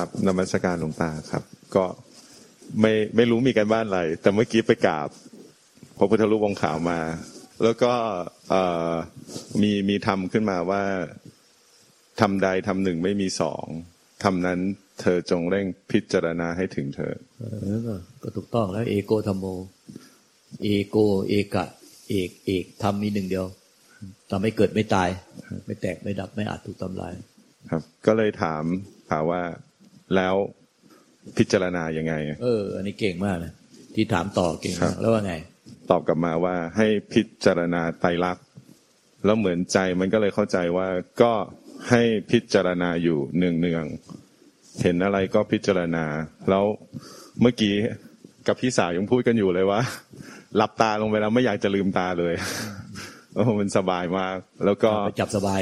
ครับนมัสการหลวงตาครับ ก็ไม่ไม่รู้มีกันบ้านอะไร แต่เมื่อกี้ไปกราบพระพุทธรูปองค์ขาวมา แล้วก็เอ่อมีมีทำขึ้นมาว่าทำใดทำหนึ่งไม่มีสองทำนั้นเธอจงเร่งพิจารณาให้ถึงเธอเออก็ก็ถูกต้องแล้ว เอโกธรรมโม เอโก เอกะ เอกเอกทำมีหนึ่งเดียวทำให้เกิดไม่ตาย ไม่แตกไม่ดับไม่อาจถูกทำลาย ครับ ก็เลยถามถามว่า แล้วพิจารณายังไง เออ อันนี้เก่งมากนะที่ถามต่อเก่งครัมากบแล้วว่าไง ตอบกลับมาว่าให้พิจารณาไตรลักษณ์แล้วเหมือนใจมันก็เลยเข้าใจว่าก็ให้พิจารณาอยู่เนืองเนืองๆเห็นอะไรก็พิจารณา แล้วเมื่อกี้กับพี่สาวยังพูดกันอยู่เลยว่าหลับตาลงไปแล้วไม่อยากจะลืมตาเลยโอ้มันสบายมาก แล้วก็ไปจับสบาย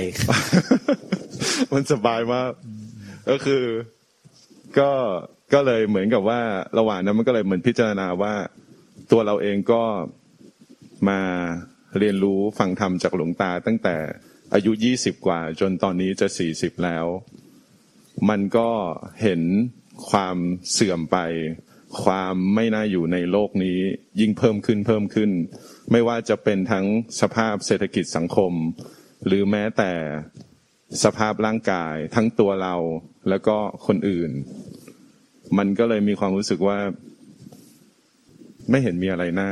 มันสบายมาก ก็คือ ก็ก็เลยเหมือนกับว่าระหว่างนั้นมันก็เลยเหมือนพิจารณาว่า ตัวเราเองก็มาเรียนรู้ฟังธรรมจากหลวงตา ตั้งแต่อายุยี่สิบกว่า จนตอนนี้จะสี่สิบแล้ว มันก็เห็นความเสื่อมไป ความไม่น่าอยู่ในโลกนี้ ยิ่งเพิ่มขึ้นเพิ่มขึ้น ไม่ว่าจะเป็นทั้งสภาพเศรษฐกิจสังคม หรือแม้แต่ สภาพร่างกายทั้งตัวเราแล้วก็คนอื่น มันก็เลยมีความรู้สึกว่า ไม่เห็นมีอะไรน่า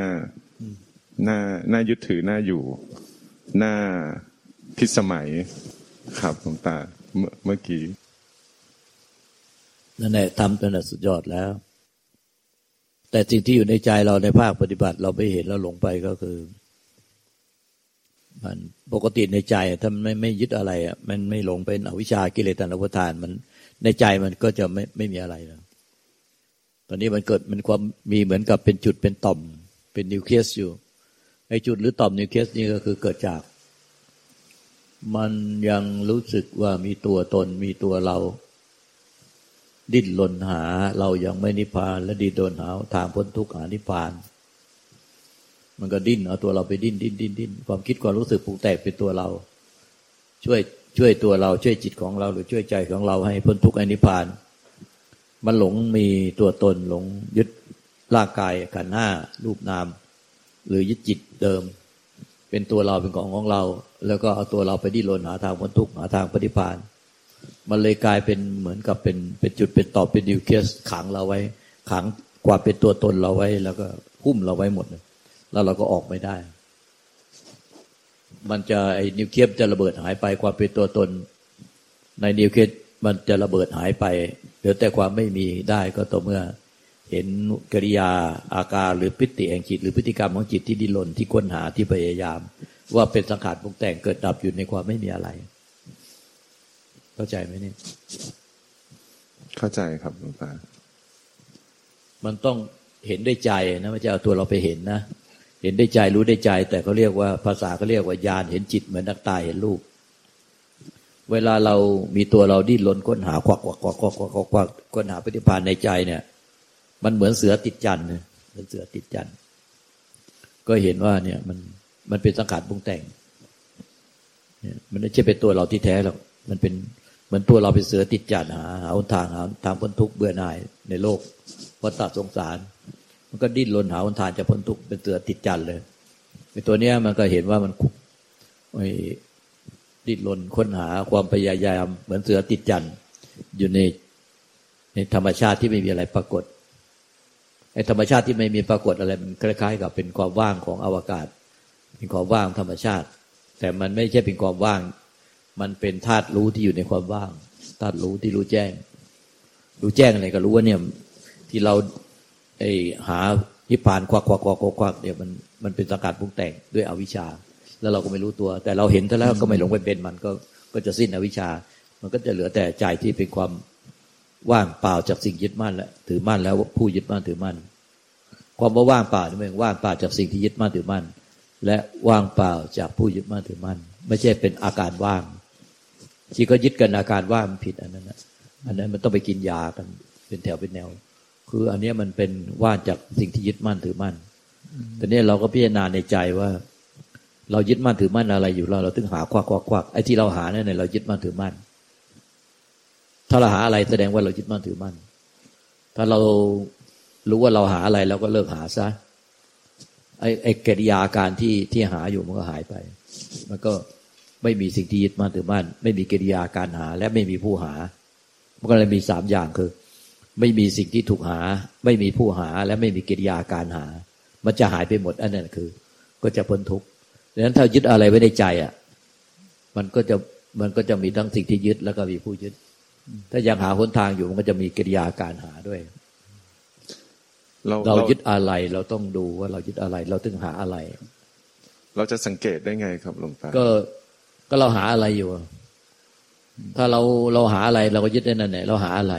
น่าน่ายึดถือน่าอยู่น่าพิสมัยครับหลวงตาเมื่อเมื่อกี้นั่นแหละทำจนนสุดยอดแล้ว แต่สิ่งที่อยู่ในใจเราในภาคปฏิบัติ เราไม่เห็นแล้วหลงไปก็คือ มันปกติในใจถ้ามันไม่ไม่ยึดอะไรอะมันไม่หลงเป็นอวิชชากิเลสตัณหาทานมันในใจมันก็จะไม่ไม่มีอะไรแล้วตอนนี้มันเกิดมันความมีเหมือนกับเป็นจุดเป็นต่อม เป็นนิวเคลียสอยู่ไอ้จุดหรือต่อมนิวเคลียสนี่ก็คือเกิดจาก มันยังรู้สึกว่ามีตัวตนมีตัวเรา ดิ้นรนหา เรายังไม่นิพพาน และดิ้นรนหาทางพ้นทุกข์หานิพพาน มันก็ดิ้นเอาตัวเราไปดิ้นดิ้นดิ้นดิ้นความคิดความรู้สึกปรุงแต่งเป็นตัวเรา ช่วยช่วยตัวเราช่วยจิตของเรา หรือช่วยใจของเราให้พ้นทุกข์ให้นิพพาน มันหลงมีตัวตนหลงยึดร่างกายขันห้ารูปนาม หรือยึดจิตเดิม เป็นตัวเราเป็นของของเรา แล้วก็เอาตัวเราไปดิ้นรนหาทางพ้นทุกข์หาทางปฏิพานมันเลยกลายเป็นเหมือนกับเป็นเป็นจุดเป็นต่อเป็นนิวเคสขังเราไว้ ขังกว่าเป็นตัวตนเราไว้ แล้วก็หุ้มเราไว้หมดเลย แล้วเราก็ออกไม่ได้ มันจะไอ้นิวเคลียสจะระเบิดหายไปความเป็นตัวตน ในนิวเคลียสมันจะระเบิดหายไปเหลือแต่ความไม่มีได้ก็ต่อเมื่อ เห็นกิริยาอาการหรือพฤติแห่งจิต หรือพฤติกรรมของจิตที่ดิ้นรนที่ค้นหาที่พยายาม ว่าเป็นสังขารปรุงแต่งเกิดดับอยู่ในความไม่มีอะไร เข้าใจไหมเนี่ยเข้าใจครับหลวงตามันต้องเห็นด้วยใจนะไม่ใช่เอาตัวเราไปเห็นนะ เห็นได้ใจรู้ได้ใจ แต่เขาเรียกว่าภาษาเขาเรียกว่าญาณเห็นจิตเหมือนนักตายเห็นรูป เวลาเรามีตัวเราดิ้นรนค้นหาควักควักควักควักควักควักควักค้นหาปฏิภาณในใจเนี่ย มันเหมือนเสือติดจันทร์นะเหมือนเสือติดจันทร์ก็เห็นว่าเนี่ยมันมันเป็นสังขารปรุงแต่งเนี่ยมันไม่ใช่เป็นตัวเราที่แท้หรอกมันเป็นเหมือนตัวเราเป็นเสือติดจันทร์หาหาทางหาทางพ้นทุกข์เบื่อหน่ายในโลกวัฏสงสาร มันก็ดิ้นรนหาหนทางจะพ้นทุกข์เป็นเสือติดจันทร์เลยไอ้ตัวเนี้ยมันก็เห็นว่ามันไอ้ดิ้นรนค้นหาความพยายามเหมือนเสือติดจันทร์อยู่ในในธรรมชาติที่ไม่มีอะไรปรากฏไอ้ธรรมชาติที่ไม่มีปรากฏอะไรมันคล้าย ๆ กับเป็นความว่างของอวกาศ เป็นความว่างธรรมชาติ แต่มันไม่ใช่เป็นความว่าง มันเป็นธาตุรู้ที่อยู่ในความว่างธาตุรู้ที่รู้แจ้ง รู้แจ้งอะไรก็รู้ว่าเนี่ยที่เรา ไอ้หานิพพานควักควักควักควักเนี่ยมันมันเป็นสังกัดปรุงแต่งด้วยอวิชชา แล้วเราก็ไม่รู้ตัว แต่เราเห็นแล้วก็ไม่หลงไปเป็นมันก็ก็จะสิ้นอวิชชา มันก็จะเหลือแต่ใจที่เป็นความว่างเปล่าจากสิ่งยึดมั่นและถือมั่นแล้วผู้ยึดมั่นถือมั่นความว่าว่างเปล่านี่มันว่างเปล่าจากสิ่งที่ยึดมั่นถือมั่นและว่างเปล่าจากผู้ยึดมั่นถือมั่นไม่ใช่เป็นอาการว่าง ที่ก็ยึดกันอาการว่างมันผิดอันนั้นนะอันนั้นมันต้องไปกินยากันเป็นแถวเป็นแนว คืออันเนี้ยมันเป็นว่างจากสิ่งที่ยึดมั่นถือมั่นแต่เนี้ยเราก็พิจารณาในใจว่า เรายึดมั่นถือมั่นอะไรอยู่เราเราถึงหาควักควักควักไอ้ที่เราหาเนี่ยเรายึดมั่นถือมั่น ถ้าเราหาอะไรแสดงว่าเรายึดมั่นถือมั่น ถ้าเรารู้ว่าเราหาอะไรเราก็เลิกหาซะไอ้ไอ้กิริยาการที่ที่หาอยู่มันก็หายไป มันก็ไม่มีสิ่งที่ยึดมั่นถือมั่น ไม่มีกิริยาการหา และไม่มีผู้หา มันก็เลยมีสามอย่างคือ ไม่มีสิ่งที่ถูกหา ไม่มีผู้หาและไม่มีกิริยาการหา มันจะหายไปหมดอันนั้นคือ ก็จะพ้นทุกข์ดังนั้นถ้ายึดอะไรไว้ในใจอะ มันก็จะมันก็จะมีทั้งสิ่งที่ยึดแล้วก็มีผู้ยึด ถ้ายังหาหนทางอยู่มันก็จะมีกิริยาการหาด้วย เราเราเรายึดอะไรเราต้องดูว่าเรายึดอะไร เราถึงหาอะไร เราจะสังเกตได้ไงครับหลวงตาก็ก็เราหาอะไรอยู่ ถ้าเราเราหาอะไรเราก็ยึดได้นั่นแหละเราหาอะไร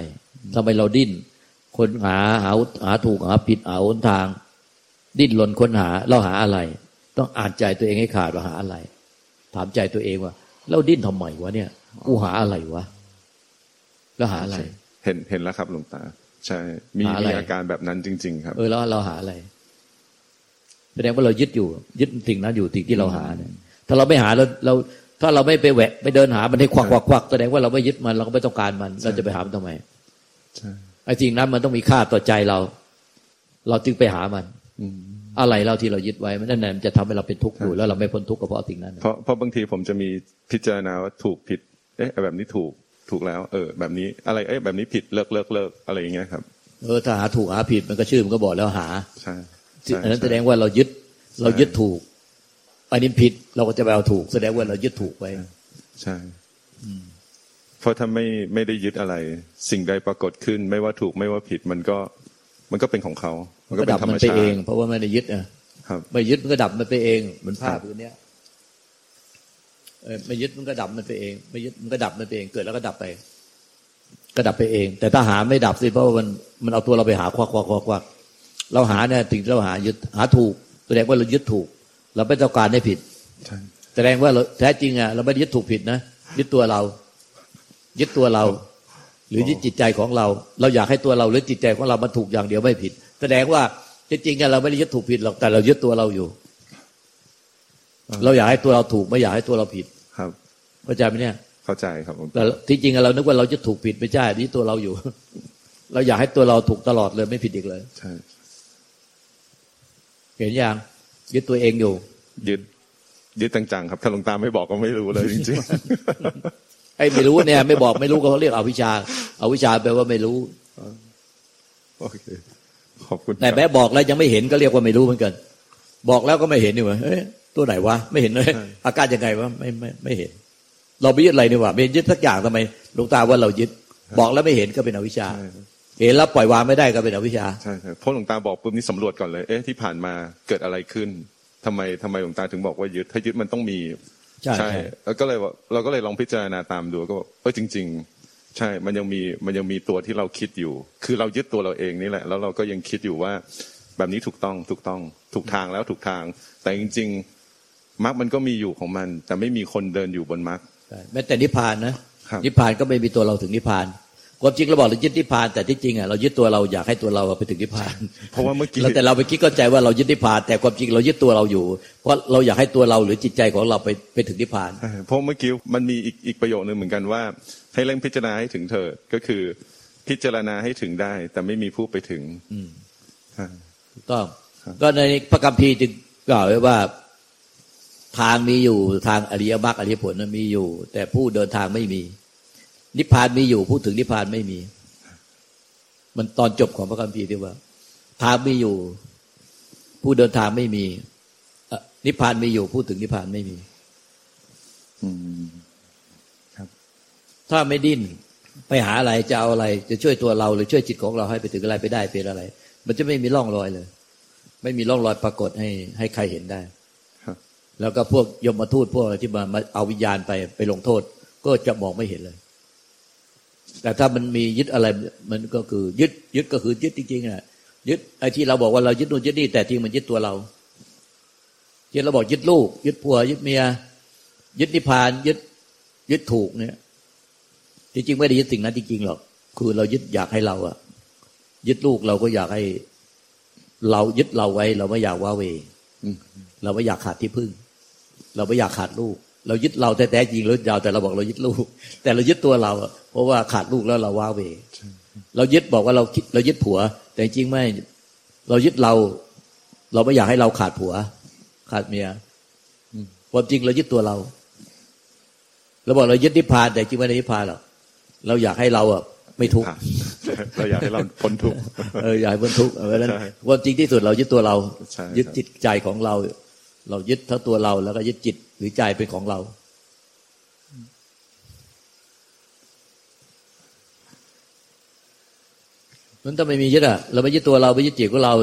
ทำไมเราดิ้นคนหาหาหาถูกหาผิดหาหนทาง ดิ้นรนค้นหาเราหาอะไร ต้องอ่านใจตัวเองให้ขาดว่าหาอะไร ถามใจตัวเองว่า เราดิ้นทำไมวะเนี่ยกูหาอะไรวะแล้วหาอะไร เห็นเห็นแล้วครับหลวงตา ใช่มีหาอะไรมีอาการแบบนั้นจริง ๆ ครับ เออแล้วเราหาอะไรแสดงว่าเรายึดอยู่ยึดสิ่งนั้นอยู่สิ่งที่เราหาเนี่ยถ้าเราไม่หาเราเราถ้าเราไม่ไปแหวะไปเดินหามันให้ควักควักควักแสดงว่าเราไม่ยึดมันเราก็ไม่ต้องการมัน เราจะไปหามันทำไมใช่ ไอ้สิ่งนั้นมันต้องมีค่าต่อใจเรา เราจึงไปหามันอืมอะไรเราที่เรายึดไว้มันนั่นแหละมันจะทำให้เราเป็นทุกข์อยู่แล้วเราไม่พ้นทุกข์ก็เพราะสิ่งนั้น เพราะเพราะบางทีผมจะมีพิจารณาว่าถูกผิด เอ๊ะแบบนี้ถูกถูกแล้ว เออ แบบนี้อะไรเอ๊ะแบบนี้ผิดเลิกเลิกเลิกอะไรอย่างเงี้ยครับ เออถ้าหาถูกหาผิดมันก็ชื่อมันก็บอกแล้วหาใช่ใช่อันนั้นแสดงว่าเรายึดเรายึดถูกอันนี้ผิดเราก็จะไปเอาถูก แสดงว่าเรายึดถูกไว้ใช่เพ ราะถ้าไม่ไม่ได้ยึดอะไร สิ่งใดปรากฏขึ้น ไม่ว่าถูกไม่ว่าผิดมันก็มันก็เป็นของเขา มันก็ก็เป็นดับธรรมัมนไปชาเอติงเพราะว่าไม่ได้ยึดนะครับไม่ยึดมันก็ดับมันไปเอง เหมือนผ้าครับผืนเนี้ยเออไม่ยึดมันก็ดับมันไปเอง ไม่ยึดมันก็ดับมันไปเอง เกิดแล้วก็ดับไป ก็ดับไปเอง แต่ถ้าหาไม่ดับสิเพราะว่ามันมันเอาตัวเราไปหาควักควักควักควักเราหาเนี่ยสิ่งที่เราหายึดหาถูกแสดงว่าเรายึดถูก เราไม่ต้องการให้ผิดใช่แสดงว่าเราแท้จริงอะเราไม่ได้ยึดถูกผิดนะยึดตัวเรา ยึดตัวเรา หรือยึดจิตใจของเรา เราอยากให้ตัวเราหรือจิตใจของเรามันถูกอย่างเดียวไม่ผิด แสดงว่าจริงๆอะเราไม่ได้ยึดถูกผิดหรอกแต่เรายึดตัวเราอยู่ เราอยากให้ตัวเราถูกไม่อยากให้ตัวเราผิดครับเข้าใจไหมเนี่ย เข้าใจครับผมแต่ที่จริงอะเรานึกว่าเรายึดถูกผิดไม่ใช่นี่ตัวเราอยู่ เราอยากให้ตัวเราถูกตลอดเลยไม่ผิดอีกเลยใช่เห็นยังยึดตัวเองอยู่ ยึดยึดจังๆครับถ้าหลวงตาไม่บอกก็ไม่รู้เลยจริง ไอ้ไม่รู้เนี่ย ไม่บอกไม่รู้ก็เขาเรียกเอาวิชาเอาวิชาแปลว่าไม่รู้ๆโอเคขอบคุณแต่ครับแม้บอกแล้วยังไม่เห็นก็เรียกว่าไม่รู้เหมือนกัน บอกแล้วก็ไม่เห็นนี่หว่าเอ๊ะตัวไหนวะไม่เห็นเลยอาการยังไงวะไม่ไม่ไม่เห็น เราไม่ยึดอะไรนี่หว่าไม่ยึดสักอย่างทำไมหลวงตาว่าเรายึด บอกแล้วไม่เห็นก็เป็นอวิชชาใช่เห็นแล้วปล่อยวางไม่ได้ก็เป็นอวิชชาใช่ครับเพราะหลวงตาบอกปุ๊บนี่สำรวจก่อนเลย เอ๊ะที่ผ่านมาเกิดอะไรขึ้นทำไมทำไมหลวงตาถึงบอกว่ายึด ถ้ายึดมันต้องมี ใช่ใช่แล้วก็เลยว่าเราก็เลยลองพิจารณาตามดูก็บอกเออจริง ๆ ใช่ มันยังมีมันยังมีตัวที่เราคิดอยู่ คือเรายึดตัวเราเองนี่แหละ แล้วเราก็ยังคิดอยู่ว่าแบบนี้ถูกต้องถูกต้องถูกทางแล้วถูกทาง แต่จริง ๆมรรคมันก็มีอยู่ของมัน แต่ไม่มีคนเดินอยู่บนมรรคใช่แม้แต่นิพพานนะครับนิพพานก็ไม่มีตัวเราถึงนิพพาน ความจริงเราบอกเรายึดนิพพานแต่ที่จริงอะเรายึดตัวเราอยากให้ตัวเราไปถึงนิพพานเพราะว่าเมื่อกี้แล้วแต่เราไปคิดเข้าใจว่าเรายึดนิพพานแต่ความจริงเรายึดตัวเราอยู่ เพราะเราอยากให้ตัวเราหรือจิตใจของเราไปไปถึงนิพพานใช่เพราะเมื่อกี้มันมีอีกอีกประโยคนึงเหมือนกันว่า ให้เร่งพิจารณาให้ถึงเถิดก็คือพิจารณาให้ถึงได้ แต่ไม่มีผู้ไปถึงอืมใช่ถูกต้องครับก็ในพระคัมภีร์จึงกล่าวไว้ว่า ทางมีอยู่ทางอริยมรรคอริยผลนั้นมีอยู่ แต่ผู้เดินทางไม่มี นิพพานมีอยู่ พูดถึงนิพพานไม่มี มันตอนจบของพระคัมภีร์ที่ว่า ทางมีอยู่ ผู้เดินทางไม่มีเอ่อนิพพานมีอยู่ พูดถึงนิพพานไม่มีอืมถ้าไม่ดิ้นไปหาอะไรจะเอาอะไร จะช่วยตัวเราหรือช่วยจิตของเราให้ไปถึงอะไรไปได้เป็นอะไร มันจะไม่มีร่องรอยเลย ไม่มีร่องรอยปรากฏให้ให้ใครเห็นได้ครับแล้วก็พวกยมทูตพวกอะไรที่มามาเอาวิญญาณไปไปลงโทษ ก็จะมองไม่เห็นเลย แต่ถ้ามันมียึดอะไรมันก็คือยึดยึดก็คือยึดจริงๆอะยึดไอ้ที่เราบอกว่าเรายึดนู่นยึดนี่แต่จริงมันยึดตัวเรายึดเราบอกยึดลูก ยึดผัว ยึดเมีย ยึดนิพพานยึดยึดถูกเนี่ยจริงๆไม่ได้ยึดสิ่งนั้นจริงๆหรอกคือเรายึดอยากให้เราอะยึดลูกเราก็อยากให้ เรายึดเราไว้ เราไม่อยากว่าเวอืมเราไม่อยากขาดที่พึ่ง เราไม่อยากขาดลูก เรายึดเราแต่แท้จริงเราเราแต่เราบอกเรายึดลูก แต่เรายึดตัวเราเพราะว่าขาดลูกแล้วเราว้าเวเรายึดบอกว่าเราคิดเรายึดผัว แต่จริงไม่ เรายึดเรา เราไม่อยากให้เราขาดผัว ขาดเมียความจริงเรายึดตัวเราเราบอกเรายึดนิพพานแต่จริงไม่ได้นิพพานหรอกเราอยากให้เราอะไม่ทุกข์เราอยากให้เราพ้นทุกข์เอออยากพ้นทุกข์เพราะฉะนั้นความจริงที่สุดเรายึดตัวเรา ยึดจิตใจของเรา เรายึดทั้งตัวเราแล้วก็ยึดจิตหรือใจเป็นของเรา นั้นถ้าไม่มียึดอะเราไม่ยึดตัวเราไม่ยึดจิตของเรา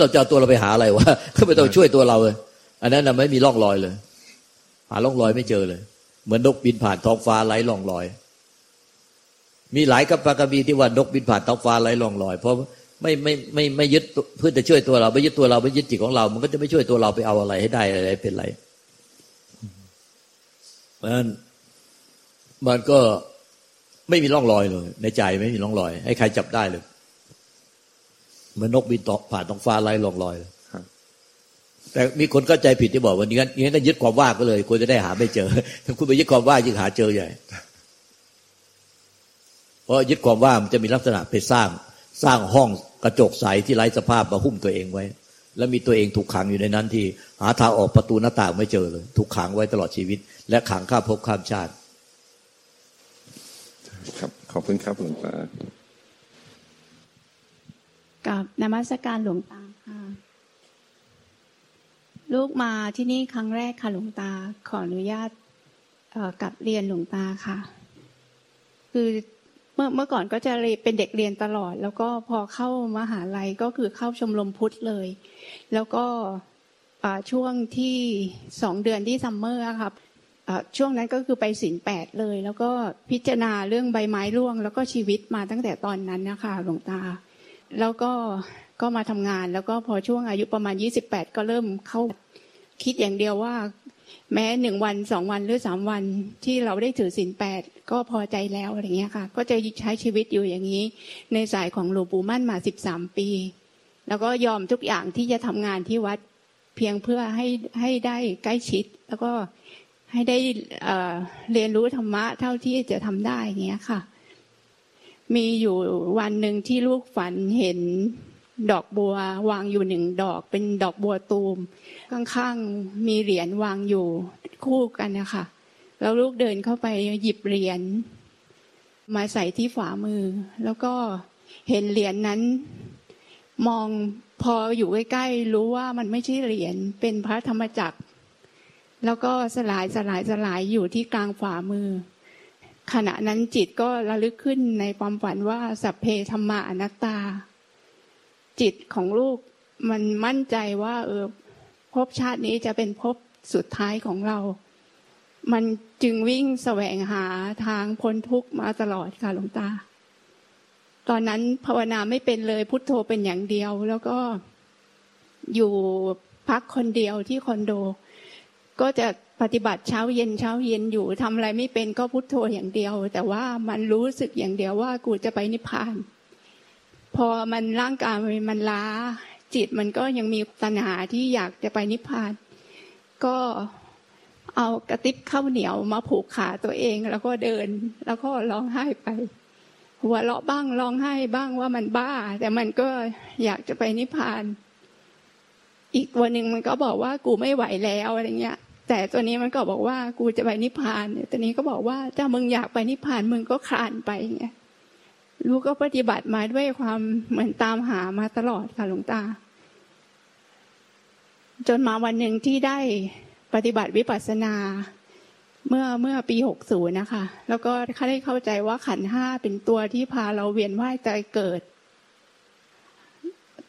เราจะเอาตัวเราไปหาอะไรวะก็ไม่ต้องช่วยตัวเราเลย อันนั้นไม่มีร่องรอยเลย หาร่องรอยไม่เจอเลย เหมือนนกบินผ่านท้องฟ้าไร้ร่องรอย มีหลายกับปากบีที่ว่านกบินผ่านท้องฟ้าไร้ร่องรอย เพราะ ไม่ไม่ไม่ไม่ยึดเพื่อจะช่วยตัวเรา ไม่ยึดตัวเราไม่ยึดจิตของเรา มันก็จะไม่ช่วยตัวเราไปเอาอะไรให้ได้อะไรเป็นไรเพราะฉะนั้นมันก็ไม่มีร่องรอยเลย ในใจไม่มีร่องรอย ให้ใครจับได้เลยเหมือนนกบินตผ่านท้องฟ้าไร้ร่องรอยแต่มีคนเข้าใจผิดที่บอกว่านี้งั้นยึดความว่างก็เลยควรจะได้หาไม่เจอ ถ้าคุณไปยึดความว่างยิ่งหาเจอใหญ่เพราะยึดความว่างมันจะมีลักษณะไปสร้าง สร้างห้องกระจกใสที่ไร้สภาพมาหุ้มตัวเองไว้ แล้วมีตัวเองถูกขังอยู่ในนั้นที่หาทางออกประตูหน้าต่างไม่เจอเลย ถูกขังไว้ตลอดชีวิต และขังข้ามภพข้ามชาติ ครับขอบคุณครับหลวงตากับนมัสการหลวงตาค่ะลูกมาที่นี่ครั้งแรกค่ะหลวงตาขออนุญาตกับเรียนหลวงตาค่ะ คือ เมื่อเมื่อก่อนก็จะเป็นเด็กเรียนตลอด แล้วก็พอเข้ามหาลัยก็คือเข้าชมรมพุทธเลย แล้วก็ช่วงที่สองเดือนที่ซัมเมอร์ครับช่วงนั้นก็คือไปสินแปดเลย แล้วก็พิจารณาเรื่องใบไม้ร่วง แล้วก็ชีวิตมาตั้งแต่ตอนนั้นนะคะหลวงตา แล้วก็ก็มาทำงานแล้วก็พอช่วงอายุประมาณยี่สิบแปดก็เริ่มเข้าคิดอย่างเดียวว่า แม้หนึ่งวันสองวันหรือสามวันที่เราได้ถือศีลแปดก็พอใจแล้วอะไรเงี้ยค่ะ ก็จะใช้ชีวิตอยู่อย่างนี้ ในสายของหลวงปู่มั่นมาสิบสามปี แล้วก็ยอมทุกอย่างที่จะทำงานที่วัดเพียงเพื่อให้ให้ได้ใกล้ชิด แล้วก็ให้ได้เเรียนรู้ธรรมะเท่าที่จะทำได้เงี้ยค่ะ มีอยู่วันหนึ่งที่ลูกฝันเห็น ดอกบัววางอยู่หนึ่งดอก เป็นดอกบัวตูม ข้างๆมีเหรียญวางอยู่คู่กันนะคะแล้วลูกเดินเข้าไปหยิบเหรียญมาใส่ที่ฝ่ามือ แล้วก็เห็นเหรียญนนั้น มองพออยู่ใกล้ๆรู้ว่ามันไม่ใช่เหรียญเป็นพระธรรมจักร แล้วก็สลายสลายสลายอยู่ที่กลางฝ่ามือ ขณะนั้นจิตก็ระลึกขึ้นในความฝันว่าสัพเพธรรมะอนัตตา จิตของลูกมันมั่นใจว่า เออภพชาตินี้จะเป็นภพสุดท้ายของเรา มันจึงวิ่งแสวงหาทางพ้นทุกข์มาตลอดค่ะหลวงตา ตอนนั้นภาวนาไม่เป็นเลยพุทโธเป็นอย่างเดียว แล้วก็อยู่พักคนเดียวที่คอนโด ก็จะปฏิบัติเช้าเย็นเช้าเย็นอยู่ทำอะไรไม่เป็นก็พุทโธอย่างเดียว แต่ว่ามันรู้สึกอย่างเดียวว่ากูจะไปนิพพาน พอมันร่างกายมันล้า จิตมันก็ยังมีตัณหาที่อยากจะไปนิพพาน ก็เอากระติบข้าวเหนียวมาผูกขาตัวเอง แล้วก็เดิน แล้วก็ร้องไห้ไปหัวเราะบ้างร้องไห้บ้างว่ามันบ้า แต่มันก็อยากจะไปนิพพาน อีกวันหนึ่งมันก็บอกว่ากูไม่ไหวแล้วอะไรเงี้ย แต่ตัวนี้มันก็บอกว่ากูจะไปนิพพานตัวนี้ก็บอกว่าถ้ามึงอยากไปนิพพานมึงก็คลานไปเงี้ย ลูกก็ปฏิบัติมาด้วยความเหมือนตามหามาตลอดค่ะหลวงตา จนมาวันหนึ่งที่ได้ปฏิบัติวิปัสสนา เมื่อเมื่อปีหกศูนย์นะคะ แล้วก็เขาได้เข้าใจว่าขันห้าเป็นตัวที่พาเราเวียนว่ายใจเกิด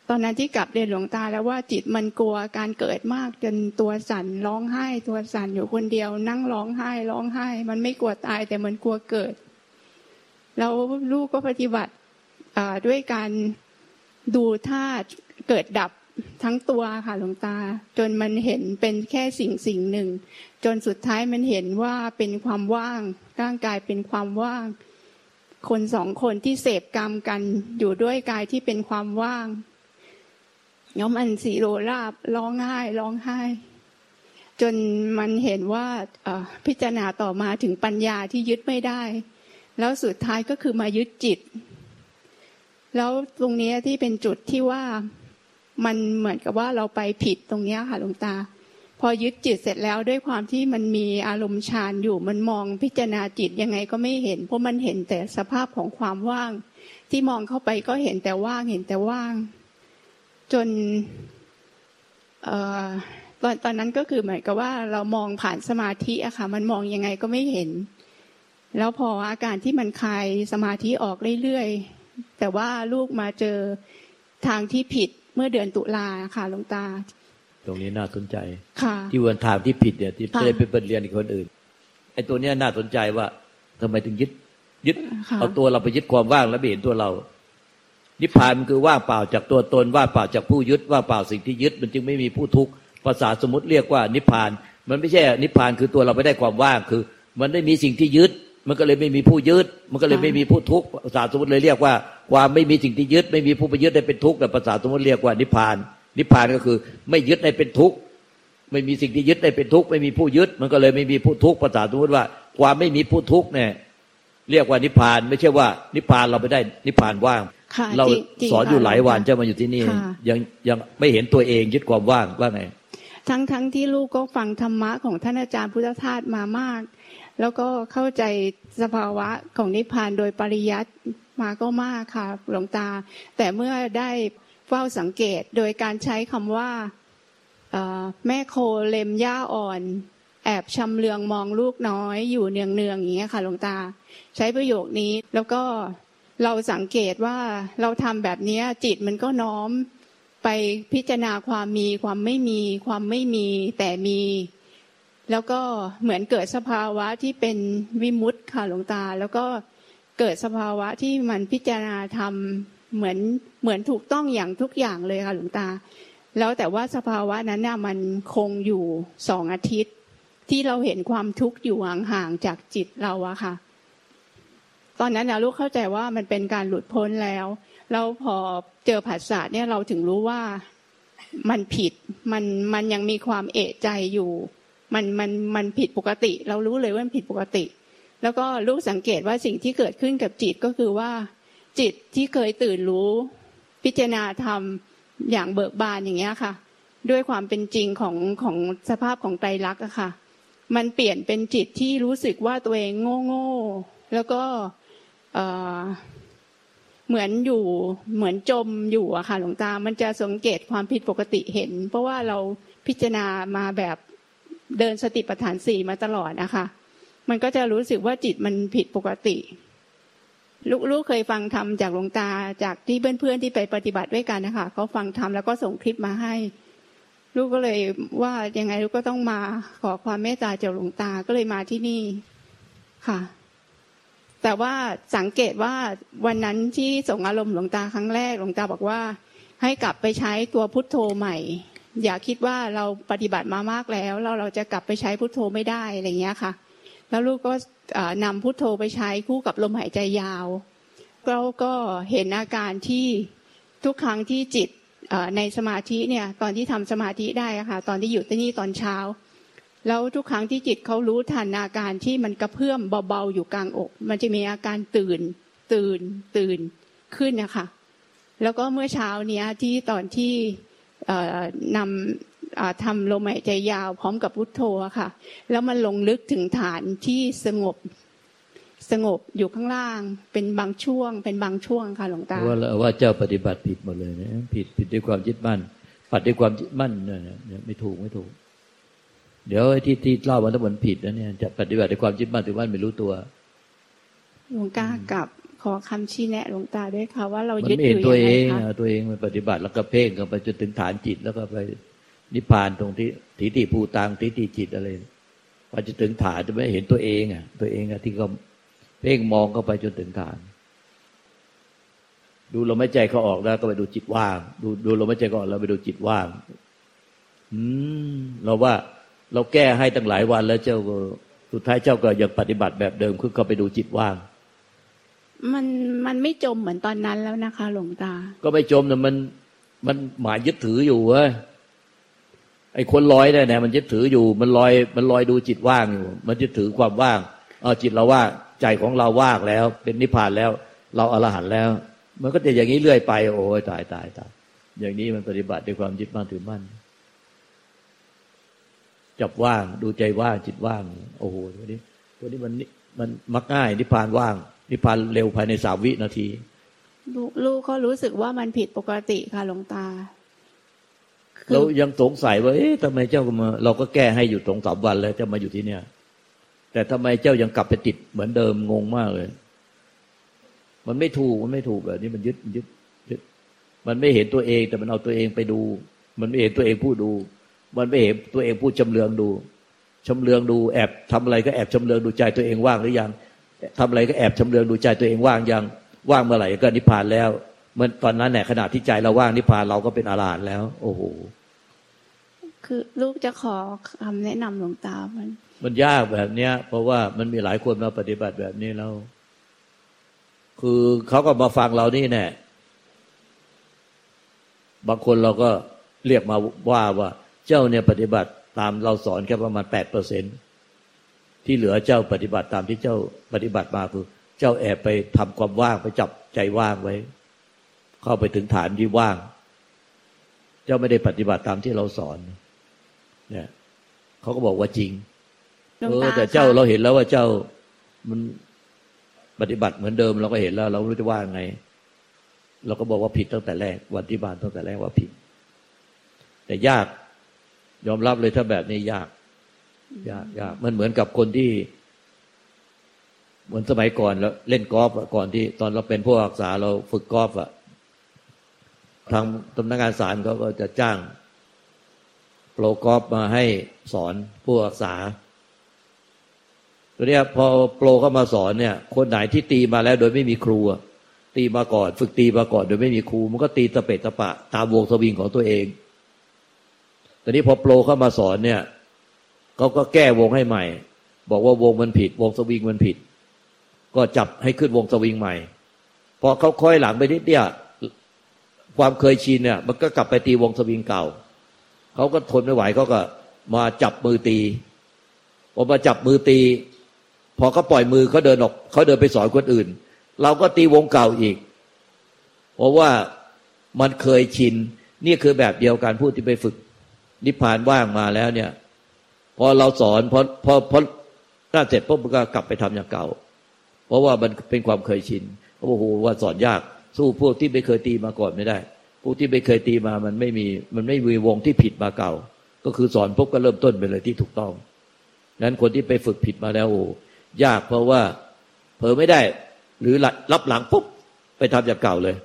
ตอนนั้นที่กลับเรียนหลวงตาแล้วว่าจิตมันกลัวการเกิดมากจนตัวสั่นร้องไห้ ตัวสั่นอยู่คนเดียว นั่งร้องไห้ร้องไห้ มันไม่กลัวตายแต่มันกลัวเกิด แล้วลูกก็ปฏิบัติด้วยการดูธาตุเกิดดับทั้งตัวค่ะหลวงตา จนมันเห็นเป็นแค่สิ่งสิ่งหนึ่ง จนสุดท้ายมันเห็นว่าเป็นความว่าง ร่างกายเป็นความว่าง คนสองคนที่เสพกรรมกันอยู่ด้วยกายที่เป็นความว่างย้อมอันสีโรราบร้องไห้ร้องไห้ จนมันเห็นว่าพิจารณาต่อมาถึงปัญญาที่ยึดไม่ได้ แล้วสุดท้ายก็คือมายึดจิต แล้วตรงนี้ที่เป็นจุดที่ว่ามันเหมือนกับว่าเราไปผิดตรงนี้ค่ะหลวงตา พอยึดจิตเสร็จแล้วด้วยความที่มันมีอารมณ์ฌานอยู่มันมองพิจารณาจิตยังไงก็ไม่เห็น เพราะมันเห็นแต่สภาพของความว่าง ที่มองเข้าไปก็เห็นแต่ว่างเห็นแต่ว่าง จนออตอนตอนนั้นก็คือเหมือนกับว่าเรามองผ่านสมาธิอะค่ะ มันมองยังไงก็ไม่เห็น แล้วพออาการที่มันคลายสมาธิออกเรื่อยๆ แต่ว่าลูกมาเจอทางที่ผิดเมื่อเดือนตุลาค่ะหลวงตา ตรงนี้น่าสนใจค่ะที่วันทางที่ผิดเนี่ยที่ค่ะไม่ได้เป็นบทเรียนกับคนอื่นไอ้ตัวเนี้ยน่าสนใจว่าทำไมถึงยึด ยึดค่ะเอาตัวเราไปยึดความว่างแล้วไม่เห็นตัวเรา นิพพานมันคือว่างเปล่าจากตัวตนว่างเปล่าจากผู้ยึดว่างเปล่าสิ่งที่ยึด มันจึงไม่มีผู้ทุกข์ภาษาสมมติเรียกว่านิพพาน มันไม่ใช่นิพพานคือตัวเราไม่ได้ความว่างคือ มันไม่มีสิ่งที่ยึด มันก็เลยไม่มีผู้ยึด มันก็เลยไม่มีผู้ทุกข์ภาษาสมมติเลยเรียกว่าความไม่มีสิ่งที่ยึด ไม่มีผู้ไปยึดได้เป็นทุกข์แต่ภาษาสมมติเรียกว่านิพพาน นิพพานก็คือ ไม่ยึดได้เป็นทุกข์ไม่มีสิ่งที่ยึดได้เป็นทุกข์ไม่มีผู้ยึด มันก็เลยไม่มีผู้ทุกข์ภาษาสมมติว่า ความไม่มีผู้ทุกข์เนี่ยเรียกว่านิพพาน ไม่ใช่ว่า นิพพานเราไปได้นิพพานว่างค่ะเราจงจงสอนอยู่ค่ะหลายวันลวงตจะมาอยู่ที่นี่ค่ะยังยังไม่เห็นตัวเองยึดความว่างว่าไงทั้งทั้งที่ลูกก็ฟังธรรมะของท่านอาจารย์พุทธทาสมามาก แล้วก็เข้าใจสภาวะของนิพพานโดยปริยัติมาก็มากค่ะหลวงตา แต่เมื่อได้เฝ้าสังเกตโดยการใช้คำว่าแม่โคเล็มหญ้าอ่อน แอบชำเลืองมองลูกน้อยอยู่เนืองเนืองๆอย่างเงี้ยค่ะหลวงตา ใช้ประโยคนี้แล้วก็เราสังเกตว่าเราทำแบบนี้จิตมันก็น้อมไปพิจารณาความมีความไม่มี ความไม่มีแต่มี แล้วก็เหมือนเกิดสภาวะที่เป็นวิมุตต์ค่ะหลวงตา แล้วก็เกิดสภาวะที่มันพิจารณาธรรมเหมือนเหมือนถูกต้องอย่างทุกอย่างเลยค่ะหลวงตา แล้วแต่ว่าสภาวะนั้นน่ะมันคงอยู่สองอาทิตย์ ที่เราเห็นความทุกข์อยู่ห่างๆจากจิตเราอะค่ะ ตอนนั้นนะลูกเข้าใจว่ามันเป็นการหลุดพ้นแล้ว แล้วพอเจอผัสสะเนี่ยเราถึงรู้ว่ามันผิดมันมันยังมีความเอะใจอยู่ มันมันมันผิดปกติ เรารู้เลยว่ามันผิดปกติ แล้วก็ลูกสังเกตว่าสิ่งที่เกิดขึ้นกับจิตก็คือว่า จิตที่เคยตื่นรู้ พิจารณาธรรมอย่างเบิกบานอย่างเงี้ยค่ะ ด้วยความเป็นจริงของของสภาพของไตรลักษณ์อะค่ะ มันเปลี่ยนเป็นจิตที่รู้สึกว่าตัวเองโง่โง่แล้วก็เอ่อเหมือนอยู่เหมือนจมอยู่อะค่ะหลวงตา มันจะสังเกตความผิดปกติเห็น เพราะว่าเราพิจารณามาแบบ เดินสติปัฏฐานสี่มาตลอดนะคะ มันก็จะรู้สึกว่าจิตมันผิดปกติ ลูกลูกเคยฟังธรรมจากหลวงตาจากที่เพื่อนๆที่ไปปฏิบัติด้วยกันนะคะเขาฟังธรรมแล้วก็ส่งคลิปมาให้ ลูกก็เลยว่ายังไงลูกก็ต้องมาขอความเมตตาจากหลวงตาก็เลยมาที่นี่ค่ะ แต่ว่าสังเกตว่าวันนั้นที่ส่งอารมณ์หลวงตาครั้งแรกหลวงตาบอกว่า ให้กลับไปใช้ตัวพุทโธใหม่ อย่าคิดว่าเราปฏิบัติมามากแล้วเราเราจะกลับไปใช้พุทโธไม่ได้อะไรเงี้ยค่ะ แล้วลูกก็เอ่อนำพุทโธไปใช้คู่กับลมหายใจยาวเราก็เห็นอาการที่ทุกครั้งที่จิตในสมาธิเนี่ยตอนที่ทำสมาธิได้ค่ะตอนที่อยู่ที่นี่ตอนเช้า แล้วทุกครั้งที่จิตเขารู้ทันอาการที่มันกระเพื่อมเบาๆอยู่กลางอก มันจะมีอาการตื่นตื่นตื่นขึ้นนะคะแล้วก็เมื่อเช้าเนี้ยที่ตอนที่ นำอ่าทำลมหายใจยาวพร้อมกับพุทโธอะค่ะ แล้วมันลงลึกถึงฐานที่สงบสงบอยู่ข้างล่าง เป็นบางช่วง เป็นบางช่วงค่ะหลวงตาว่าว่าเจ้าปฏิบัติผิดหมดเลยนะผิดผิดด้วยความยึดมั่นปัดด้วยความยึดมั่นเนี่ยเนี่ยไม่ถูกไม่ถูก เดี๋ยวไอ้ที่ที่เล่ามันทั้งหมดผิดนะเนี่ยจะปฏิบัติด้วยความยึดมั่นถือว่าไม่รู้ตัวหลวงตากับ ขอคำชี้แนะหลวงตาด้วยค่ะ ว่าเรายึดอยู่ตัวยังเอไงคะตัวเองมันปฏิบัติแล้วก็เพ่งกันไปจนถึงฐานจิตแล้วก็ไปนิพพานตรงที่ทิฏฐิภูตังทิฏฐิจิตอะไรพอจะถึงฐานจะไม่เห็นตัวเองอะ ตัวเองอะที่เขาเพ่งมองเข้าไปจนถึงฐาน ดูลมหายใจเขาออกแล้วก็ไปดูจิตว่าง ดูดูลมหายใจเขาออกแล้วไปดูจิตว่าง อืมเราว่าเราแก้ให้ตั้งหลายวันแล้วเจ้าสุดท้ายเจ้าก็ยังปฏิบัติแบบเดิมคือเขาไปดูจิตว่าง มันมันไม่จมเหมือนตอนนั้นแล้วนะคะ หลวงตา ก็ไม่จมแต่มันมันหมายยึดถืออยู่เว้ยไอ้คนลอยเนี่ยมันยึดถืออยู่ มันลอย มันลอยดูจิตว่างอยู่ มันยึดถือความว่างเอาจิตเราว่างใจของเราว่างแล้ว เป็นนิพพานแล้ว เราอรหันต์แล้ว มันก็จะอย่างนี้เรื่อยไป โอ้ยตายตายตายอย่างนี้มันปฏิบัติด้วยความยึดมั่นถือมั่นจับว่างดูใจว่างจิตว่าง โอ้โหตัวนี้ ตัวนี้มันมันมักง่ายนิพพานว่าง นิพพานเร็วภายในสามวินาทีลูกก็รู้สึกว่ามันผิดปกติค่ะหลวงตาเรายังสงสัยว่าเอ๊ะทำไมเจ้ามา เราก็แก้ให้อยู่สองสามวันแล้วจะมาอยู่ที่เนี่ย แต่ทำไมเจ้ายังกลับไปติดเหมือนเดิมงงมากเลย มันไม่ถูกมันไม่ถูกแบบนี้มันยึดยึดยึด มันไม่เห็นตัวเอง แต่มันเอาตัวเองไปดู มันไม่เห็นตัวเองพูดดู มันไม่เห็นตัวเองพูดจำเลืองดูชำเลืองดูแอบทำอะไรก็แอบชำเลืองดูใจตัวเองว่างหรือยัง ทำอะไรก็แอบชำเลืองดูใจตัวเองว่างยังว่างเมื่อไหร่ก็นิพพานแล้วเมื่อตอนนั้นเนี่ยขณะที่ใจเราว่างนิพพานเราก็เป็นอรหันต์แล้ว โอ้โหคือลูกจะขอคำแนะนำหลวงตามัน มันยากแบบเนี้ย เพราะว่ามันมีหลายคนมาปฏิบัติแบบนี้แล้ว คือเขาก็มาฟังเรานี่แน่บางคนเราก็เรียกมาว่าว่า เจ้าเนี่ยปฏิบัติตามเราสอนแค่ประมาณแปดเปอร์เซ็น ที่เหลือเจ้าปฏิบัติตามที่เจ้าปฏิบัติมาคือ เจ้าแอบไปทำความว่างไปจับใจว่างไว้ เข้าไปถึงฐานที่ว่าง เจ้าไม่ได้ปฏิบัติตามที่เราสอน เนี่ยเขาก็บอกว่าจริงเออแต่เจ้าเราเห็นแล้วว่าเจ้ามันปฏิบัติเหมือนเดิมเราก็เห็นแล้ว เรารู้จะว่าไง เราก็บอกว่าผิดตั้งแต่แรก วันที่บานตั้งแต่แรกว่าผิด แต่ยากยอมรับเลยถ้าแบบนี้ยาก ยากยากมันเหมือนกับคนที่ เหมือนสมัยก่อนเราเล่นกอล์ฟก่อนที่ตอนเราเป็นผู้รักษาเราฝึกกอล์ฟอะทางตำนักงานศาลเขาก็จะจ้างโปรกอล์ฟมาให้สอนผู้รักษาตัวเนี้ยพอโปรเข้ามาสอนเนี่ย คนไหนที่ตีมาแล้วโดยไม่มีครูตีมาก่อน ฝึกตีมาก่อน โดยไม่มีครู มันก็ตีตะเปะตะปะ ตามวงสวิงของตัวเองตอนนี้พอโปรเข้ามาสอนเนี่ย เขาก็แก้วงให้ใหม่ บอกว่าวงมันผิด วงสวิงมันผิด ก็จับให้ขึ้นวงสวิงใหม่พอเขาค่อยหลังไปนิดเดียวความเคยชินเนี่ย มันก็กลับไปตีวงสวิงเก่าเขาก็ทนไม่ไหวเขาก็มาจับมือตีพอมาจับมือตี พอเขาปล่อยมือเขาเดินออกเขาเดินไปสอนคนอื่น เราก็ตีวงเก่าอีก เพราะว่ามันเคยชิน นี่คือแบบเดียวกันพูดที่ไปฝึกนิพพานว่างมาแล้วเนี่ย พอเราสอนพอพอพอน่าเสร็จปุ๊บก็กลับไปทำอย่างเก่า เพราะว่ามันเป็นความเคยชินเขาบอกโอ้โหว่าสอนยากสู้พวกที่ไม่เคยตีมาก่อนไม่ได้พวกที่ไม่เคยตีมามันไม่มีมันไม่มีวงที่ผิดมาเก่า ก็คือสอนพวกก็เริ่มต้นไปเลยที่ถูกต้องนั้นคนที่ไปฝึกผิดมาแล้วโอ้ยากเพราะว่าเผลอไม่ได้ หรือรับหลังปุ๊บไปทำอย่างเก่าเลย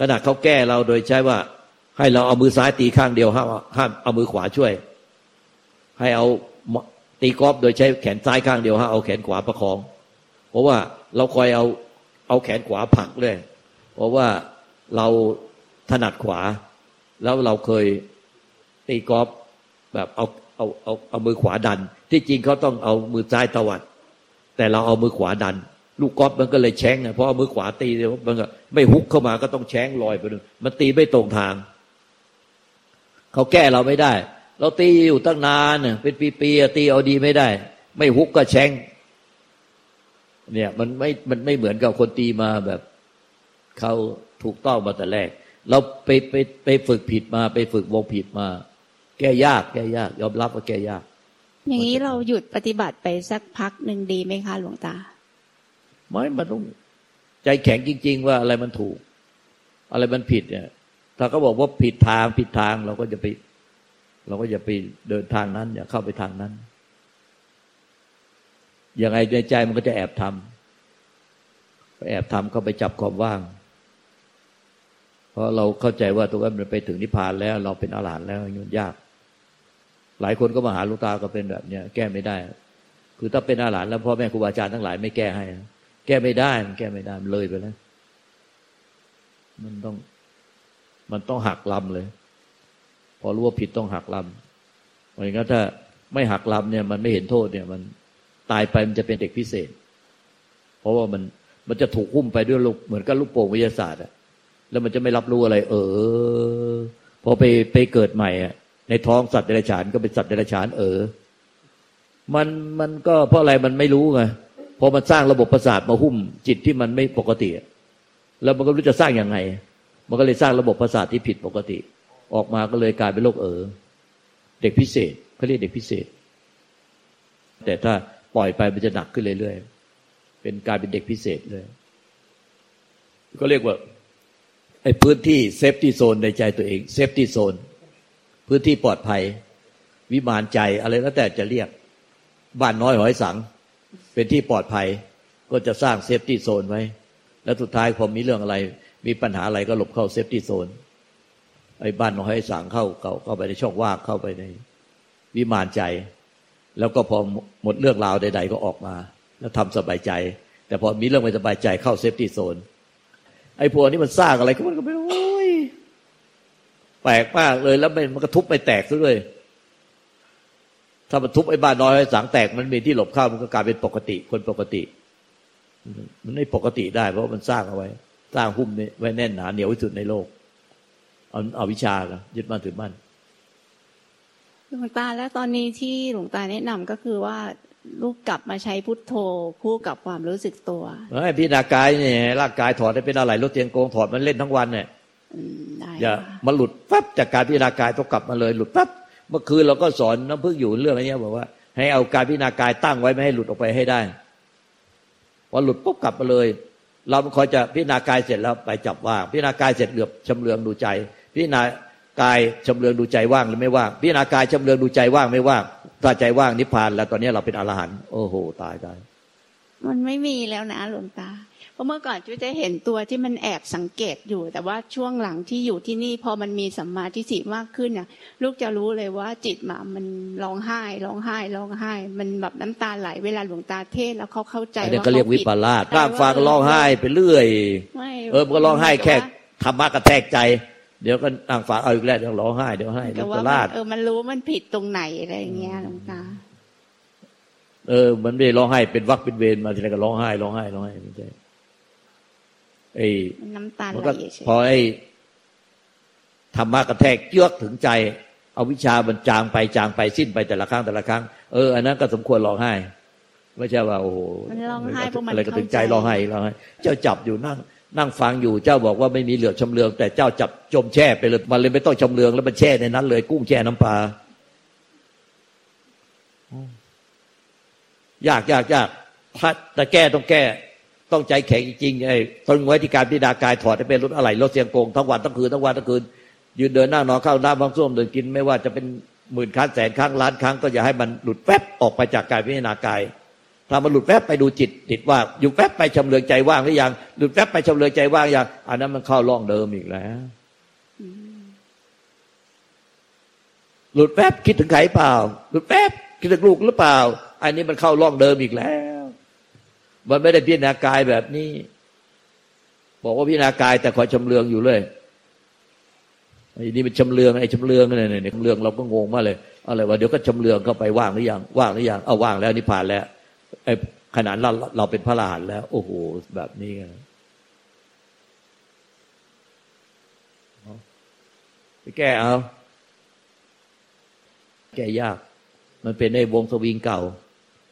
ขณะเขาแก้เราโดยใช้ว่า ให้เราเอามือซ้ายตีข้างเดียวห้ามห้ามเอามือขวาช่วย ให้เอาตีกอล์ฟโดยใช้แขนซ้ายข้างเดียวฮะเอาแขนขวาประคอง เพราะว่าเราคอยเอาเอาแขนขวาผักเลยเพราะว่าเราถนัดขวา แล้วเราเคยตีกอล์ฟแบบเอาเอาเอาเอามือขวาดัน ที่จริงเขาต้องเอามือซ้ายตวัด แต่เราเอามือขวาดัน ลูกกอล์ฟมันก็เลยแช้งนะเพราะเอามือขวาตีเดี๋ยมันก็ไม่ฮุกเข้ามาก็ต้องแช้งลอยไปนึงมันตีไม่ตรงทางเขาแก้เราไม่ได้ เราตีอยู่ตั้งนานเป็นปีๆตีเอาดีไม่ได้ ไม่ฮุกก็แช่งเนี่ยมันไม่มันไม่เหมือนกับคนตีมาแบบเขาถูกต้องมาแต่แรก เราไปไปไปฝึกผิดมา ไปฝึกวงผิดมา แก้ยาก แก้ยาก ยอมรับว่าแก้ยาก อย่างนี้เราหยุดปฏิบัติไปสักพักหนึ่งดีไหมคะหลวงตา ไม่มันต้องใจแข็งจริง ๆ ว่าอะไรมันถูก อะไรมันผิดเนี่ย ถ้าเขาบอกว่าผิดทางผิดทางเราก็จะไป เราก็อย่าไปเดินทางนั้น อย่าเข้าไปทางนั้นยังไงในใจมันก็จะแอบทำแอบทำเข้าไปจับความว่าง เพราะเราเข้าใจว่าตัวนั้นมันไปถึงนิพพานแล้ว เราเป็นอรหันต์แล้วมันยาก หลายคนก็มาหาลูกตาก็เป็นแบบเนี้ยแก้ไม่ได้ คือถ้าเป็นอรหันต์แล้วพ่อแม่ครูบาอาจารย์ทั้งหลายไม่แก้ให้ แก้ไม่ได้มันแก้ไม่ได้มันเลยไปแล้วมันต้อง มันต้องหักลำเลย อรู้ว่าผิดต้องหักลำเพราะงั้นถ้าไม่หักลำเนี่ยมันไม่เห็นโทษเนี่ยมันตายไปมันจะเป็นเด็กพิเศษ เพราะว่ามันมันจะถูกหุ้มไปด้วยลูกเหมือนกับลูกโป่งวิทยาศาสตร์อะแล้วมันจะไม่รับรู้อะไร เออพพอไปไปเกิดใหม่อะในท้องสัตว์เดรัจฉานก็เป็นสัตว์เดรัจฉานเออ มันมันก็เพราะอะไรมันไม่รู้ไงพอมันสร้างระบบประสาทมาหุ้มจิตที่มันไม่ปกติ แล้วมันก็รู้จะสร้างยังไง มันก็เลยสร้างระบบประสาทที่ผิดปกติ ออกมาก็เลยกลายเป็นโรคเออเด็กพิเศษเขาเรียกเด็กพิเศษ แต่ถ้าปล่อยไปมันจะหนักขึ้นเรื่อยๆเป็นกลายเป็นเด็กพิเศษเลยก็เรียกว่าไอ้พื้นที่ safety zone ในใจตัวเอง safety zone พื้นที่ปลอดภัย วิมานใจอะไรแล้วแต่จะเรียกบ้านน้อยหอยสัง เป็นที่ปลอดภัย ก็จะสร้าง safety zone ไว้ แล้วสุดท้ายพอมีเรื่องอะไร มีปัญหาอะไรก็หลบเข้า safety zone ไอ้บ้านน้อยหอยสังเข้าเข้าเข้าไปในช่องว่างเข้าไปในวิมานใจ แล้วก็พอหมดเรื่องราวใด ๆ ก็ออกมา แล้วทำสบายใจ แต่พอมีเรื่องไม่สบายใจเข้า safety zone ไอ้พวกนี้มันสร้างอะไรก็มันก็ไม่รู้แปลกมากเลยแล้วมันก็ทุบไปแตกซะเลยถ้ามันทุบไอ้บ้านน้อยสังแตกมันมีที่หลบเข้ามันก็กลายเป็นปกติ คนปกติ มันไม่ปกติได้ เพราะมันสร้างเอาไว้ สร้างหุ้มไว้แน่นหนาเหนียวที่สุดในโลก เอาเอาวิชายึดมั่นถือมั่นหลวงตาแล้วตอนนี้ที่หลวงตาแนะนำก็คือว่าลูกกลับมาใช้พุทโธคู่กับความรู้สึกตัวไอ้พิจารณากายเนี่ยร่างกายถอดได้เป็นอะไรรถเตียงโกงถอดมันเล่นทั้งวันเนี่ยอย่ามาหลุดปั๊บจากการพิจารณากายต้องกลับมาเลยหลุดปั๊บเมื่อคืนเราก็สอนน้ำพึ่งอยู่เรื่องอะไรเนี้ยบอกว่า ให้เอาการพิจารณากายตั้งไว้ไม่ให้หลุดออกไปให้ได้พอหลุดปุ๊บกลับมาเลย เราคอยจะพิจารณากายเสร็จแล้วไปจับว่างพิจารณากายเสร็จเหลือบชำเลืองดูใจ พิจารณากายชำเลืองดูใจว่างหรือไม่ว่างพิจารณากายชำเลืองดูใจว่างไม่ว่างถ้าใจว่างนิพพาน แล้วตอนนี้เราเป็นอรหันต์โอ้โหตายตายมันไม่มีแล้วนะหลวงตา เพราะเมื่อก่อนจุ๊จะเห็นตัวที่มันแอบสังเกตอยู่ แต่ว่าช่วงหลังที่อยู่ที่นี่ พอมันมีสัมมาทิฏฐิมากขึ้นเนี่ยลูกจะรู้เลยว่าจิตมามันร้องไห้ร้องไห้ร้องไห้ มันแบบน้ำตาไหลเวลาหลวงตาเทศแล้วเขาเข้าใจว่าเขาเรียกวิปลาสร่างฟังร้องไห้ไปเรื่อยเออมันก็ร้องไห้แค่ธรรมะกระแทกใจ เดี๋ยวก็นั่งฟังเอาอีกแล้วเดี๋ยวร้องไห้เดี๋ยวให้วิปลาสเออมันรู้มันผิดตรงไหนอะไรอย่างเงี้ยหลวงตาเออ มันไม่ร้องไห้เป็นวักเป็นเวรมาทีไรก็ร้องไห้ร้องไห้ร้องไห้ไม่ใช่ไอ้น้ำตาไหลพอไอ้ธรรมะกระแทกเยือกถึงใจ เอาวิชามันจางไปจางไปสิ้นไปแต่ละครั้งแต่ละครั้งเอออันนั้นก็สมควรร้องไห้ไม่ใช่ว่าโอ้โหอะไรก็ถึงใจร้องไห้ร้องไห้เจ้าจับอยู่นั่ง นั่งฟังอยู่เจ้าบอกว่าไม่มีเหลือชำเลือง แต่เจ้าจับจมแช่ไปเลยมันเลยไม่ต้องชำเลืองแล้วมันแช่ในนั้น เลย กุ้งแช่น้ำปลายากยากยากถ้าแต่แก้ต้องแก้ ต้องใจแข็งจริงๆไอ้ต้นไว้ที่การพิจารณากายถอดให้เป็นรถอะไรรถเสียงโกงทั้งวันทั้งคืนทั้งวันทั้งคืนยืนเดินนั่งนอนเข้าน้ำบางส้วมเดินกินไม่ว่าจะเป็นหมื่นครั้งแสนครั้งล้านครั้งก็อย่าให้มันหลุดแป๊บออกไปจากกายพิจารณากาย ถ้ามันหลุดแป๊บไปดูจิตติดว่าอยู่แป๊บไปชำเลืองใจว่างหรือยังหลุดแป๊บไปชำเลืองใจว่างอย่างอันนั้นมันเข้าร่องเดิมอีกแล้ว หลุดแป๊บคิดถึงใครเปล่า หลุดแป๊บคิดถึงลูกหรือเปล่า อันนี้มันเข้าร่องเดิมอีกแล้ว มันไม่ได้พิจารณากายแบบนี้ บอกว่าพิจารณากายแต่คอยชำเลืองอยู่เลยไอ้นี่มันชำเลืองไอ้ชำเลืองเนี่ยเนี่ยชำเลืองเราก็งงมากเลยอะไรวะเดี๋ยวก็ชำเลืองเข้าไปว่างหรือยังว่างหรือยังเอาว่างแล้วนิพพานแล้ว ขนาดเราเราเป็นพระอรหันต์แล้ว โอ้โหแบบนี้ไปแก้เอา แก้ยาก มันเป็นในวงสวิงเก่า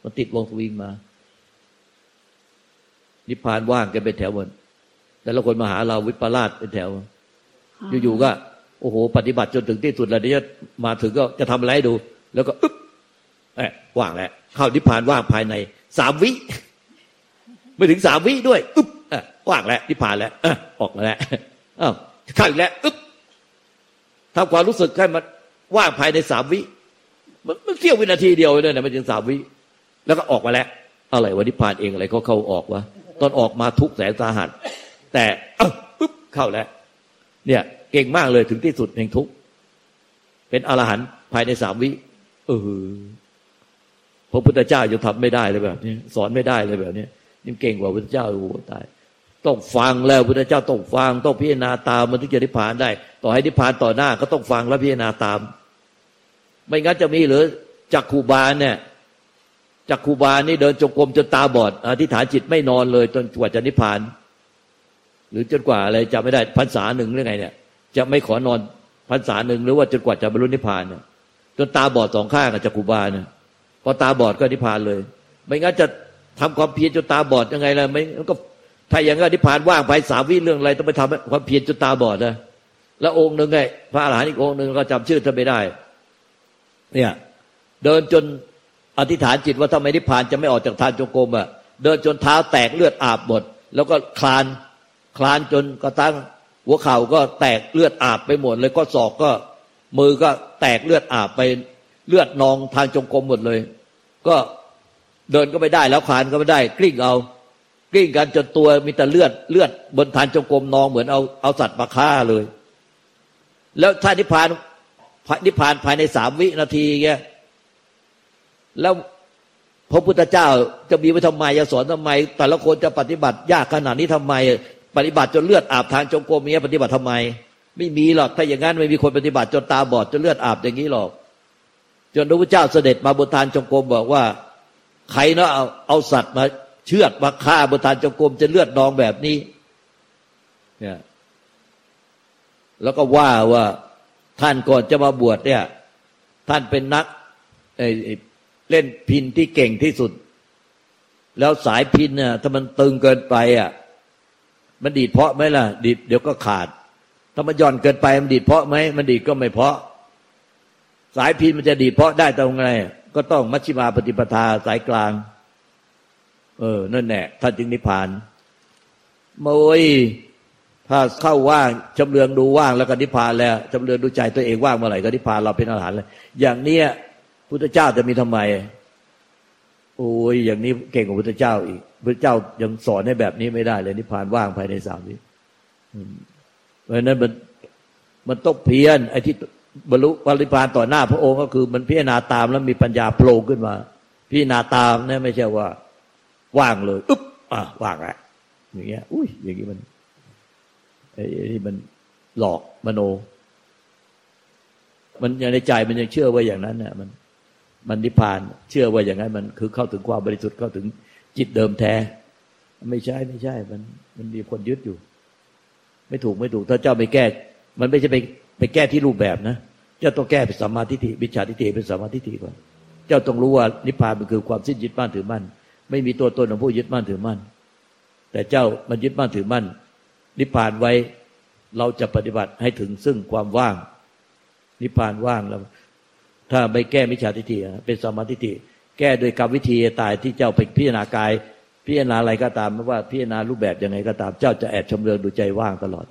มันติดวงสวิงมา นิพพานว่างกันเป็นแถวหมดแต่ละคนมาหาเราวิปลาสเป็นแถว อยู่ๆก็ โอ้โห ปฏิบัติจนถึงที่สุดแล้วเดี๋ยวมาถึงก็จะทำอะไรดู แล้วก็อึ๊บแอบว่างแล้ว เข้านิพพานว่างภายในสามวิ ไม่ถึงสามวิด้วย อึ๊บว่างแล้วนิพพานแล้วออกมาแล้วเข้าอีกแล้วอึ๊บทำความรู้สึกให้มันว่างภายในสามวิ มันเสี้ยววินาทีเดียวเลยนะไม่ถึงสามวิ แล้วก็ออกมาแล้วอะไรวะนิพพานเองอะไรก็เข้าออกวะตอนออกมาทุกแสนสาหัส แต่เอ้าปุ๊บเข้าแล้ว เนี่ย เก่งมากเลยถึงที่สุดแห่งทุกเป็นอรหันต์ภายในสามวิเออ พระพุทธเจ้ายังทำไม่ได้เลยแบบนี้สอนไม่ได้เลยแบบนี้ยิ่งเก่งกว่าพระพุทธเจ้าโอ้ตายต้องฟังแล้วพุทธเจ้าต้องฟัง ต้องพิจารณาตามมันถึงจะนิพพานได้ ต่อให้นิพพานต่อหน้าก็ต้องฟังและพิจารณาตาม ไม่งั้นจะมีหรือจักขูบาลเนี่ยจากครูบานี่เดินจงกรมจนตาบอดอธิษฐานจิตไม่นอนเลยจนกว่าจะนิพพาน หรือจนกว่าอะไรจะไม่ได้พรรษาหนึ่งหรือไงเนี่ย จะไม่ขอนอนพรรษาหนึ่งหรือว่าจนกว่าจะบรรลุนิพพานเนี่ยจนตาบอดสองข้างจากกุบาเนี่ย พอตาบอดก็นิพพานเลย ไม่งั้นจะทำความเพียรจนตาบอดยังไงล่ะไม่ก็ถ้าอย่างนั้นนิพพานว่างไปสามวิเรื่องอะไรต้องไปทำความเพียรจนตาบอดนะแล้วองค์หนึ่งไงพระอรหันต์อีกองค์หนึ่งก็จำชื่อท่านไม่ได้ เนี่ย เดินจนอธิษฐานจิตว่าถ้าไม่นิพพานจะไม่ออกจากทานจงกรมอะเดินจนเท้าแตกเลือดอาบหมด แล้วก็คลานคลานจนกระทั่งหัวเข่าก็แตกเลือดอาบไปหมดเลยก็ศอกก็มือก็แตกเลือดอาบไป เลือดนองทางจงกรมหมดเลย ก็เดินก็ไม่ได้แล้วคลานก็ไม่ได้ กลิ้งเอา กลิ้งกันจนตัวมีแต่เลือดเลือดบนทานจงกรมนองเหมือนเอาเอาสัตว์มาฆ่าเลย แล้วถ้านิพพานนิพพานภายในสามวินาทีเงี้ยแล้วพระพุทธเจ้าจะมีไว้ทำไมจะสอนทำไม แต่ละคนจะปฏิบัติยากขนาดนี้ทำไม ปฏิบัติจนเลือดอาบทางจงกรมเนี้ยปฏิบัติทำไม ไม่มีหรอกถ้าอย่างนั้นไม่มีคนปฏิบัติจนตาบอดจนเลือดอาบอย่างนี้หรอก จนพระพุทธเจ้าเสด็จมาบนทานจงกรมบอกว่า ใครเนาะเอาเอาสัตว์มาเชือดมาฆ่าบนทานจงกรมจะเลือดนองแบบนี้เนี่ยแล้วก็ว่าว่าท่านก่อนจะมาบวชเนี่ย ท่านเป็นนักเล่นพินที่เก่งที่สุด แล้วสายพินเนี่ยถ้ามันตึงเกินไปอะมันดีดเพาะไหมล่ะ ดีดเดี๋ยวก็ขาด ถ้ามันย่อนเกินไปมันดีดเพาะไหมมันดีดก็ไม่เพาะ สายพินมันจะดีเพราะได้ตรงไงก็ต้องมัชฌิมาปฏิปทาสายกลาง เออนั่นแหละท่านจึงนิพพานโมยถ้าเข้าว่างจำเรืองดูว่างแล้วก็นิพพานแล้วจำเรืองดูใจตัวเองว่างเมื่อไหร่ก็นิพพานเราเป็นอาหารเลยอย่างเนี้ยพุทธเจ้าจะมีทำไม โอ้ยอย่างนี้เก่งกว่าพุทธเจ้าอีกพุทธเจ้ายังสอนให้แบบนี้ไม่ได้เลยนิพพานว่างภายในสามวิเพราะนั้นมันมันต้องเพียรไอ้ที่ บรรลุปริพานต่อหน้าพระองค์ก็คือมันพิจารณาตามแล้วมีปัญญาโผล่ขึ้นมา พิจารณาตามนะไม่ใช่ว่า ว่างเลยอึ๊บอะว่างแล้วอย่างเงี้ย อุ้ยอย่างนี้มันไอ้นี่มันหลอกมโน มันยังในใจมันยังเชื่อว่าอย่างนั้นเนี่ยมัน มันนิพพานเชื่อว่าอย่างนั้น มันคือเข้าถึงความบริสุทธิ์เข้าถึงจิตเดิมแท้ ไม่ใช่ไม่ใช่ มัน มันมีคนยึดอยู่ ไม่ถูกไม่ถูก ถ้าเจ้าไม่แก้ มันไม่ใช่ไป ไปแก้ที่รูปแบบนะเจ้าต้องแก้เป็นสัมมาทิฏฐิวิชาทิฏฐิเป็นสัมมาทิฏฐิก่อนเจ้าต้องรู้ว่านิพพานมันคือความสิ้นยึดมั่นถือมั่นไม่มีตัวตนของผู้ยึดมั่นถือมั่นแต่เจ้ามันยึดมั่นถือมั่นนิพพานไว้เราจะปฏิบัติให้ถึงซึ่งความว่าง นิพพานว่างแล้ว ถ้าไม่แก้มิจฉาทิฏฐิเป็นสมาธิฏฐิแก้โดยกรรมวิธีตายที่เจ้าไปพิจารณากาย พิจารณาอะไรก็ตามไม่ว่าพิจารณารูปแบบยังไงก็ตาม เจ้าจะแอบชมเรืองดูใจว่างตลอด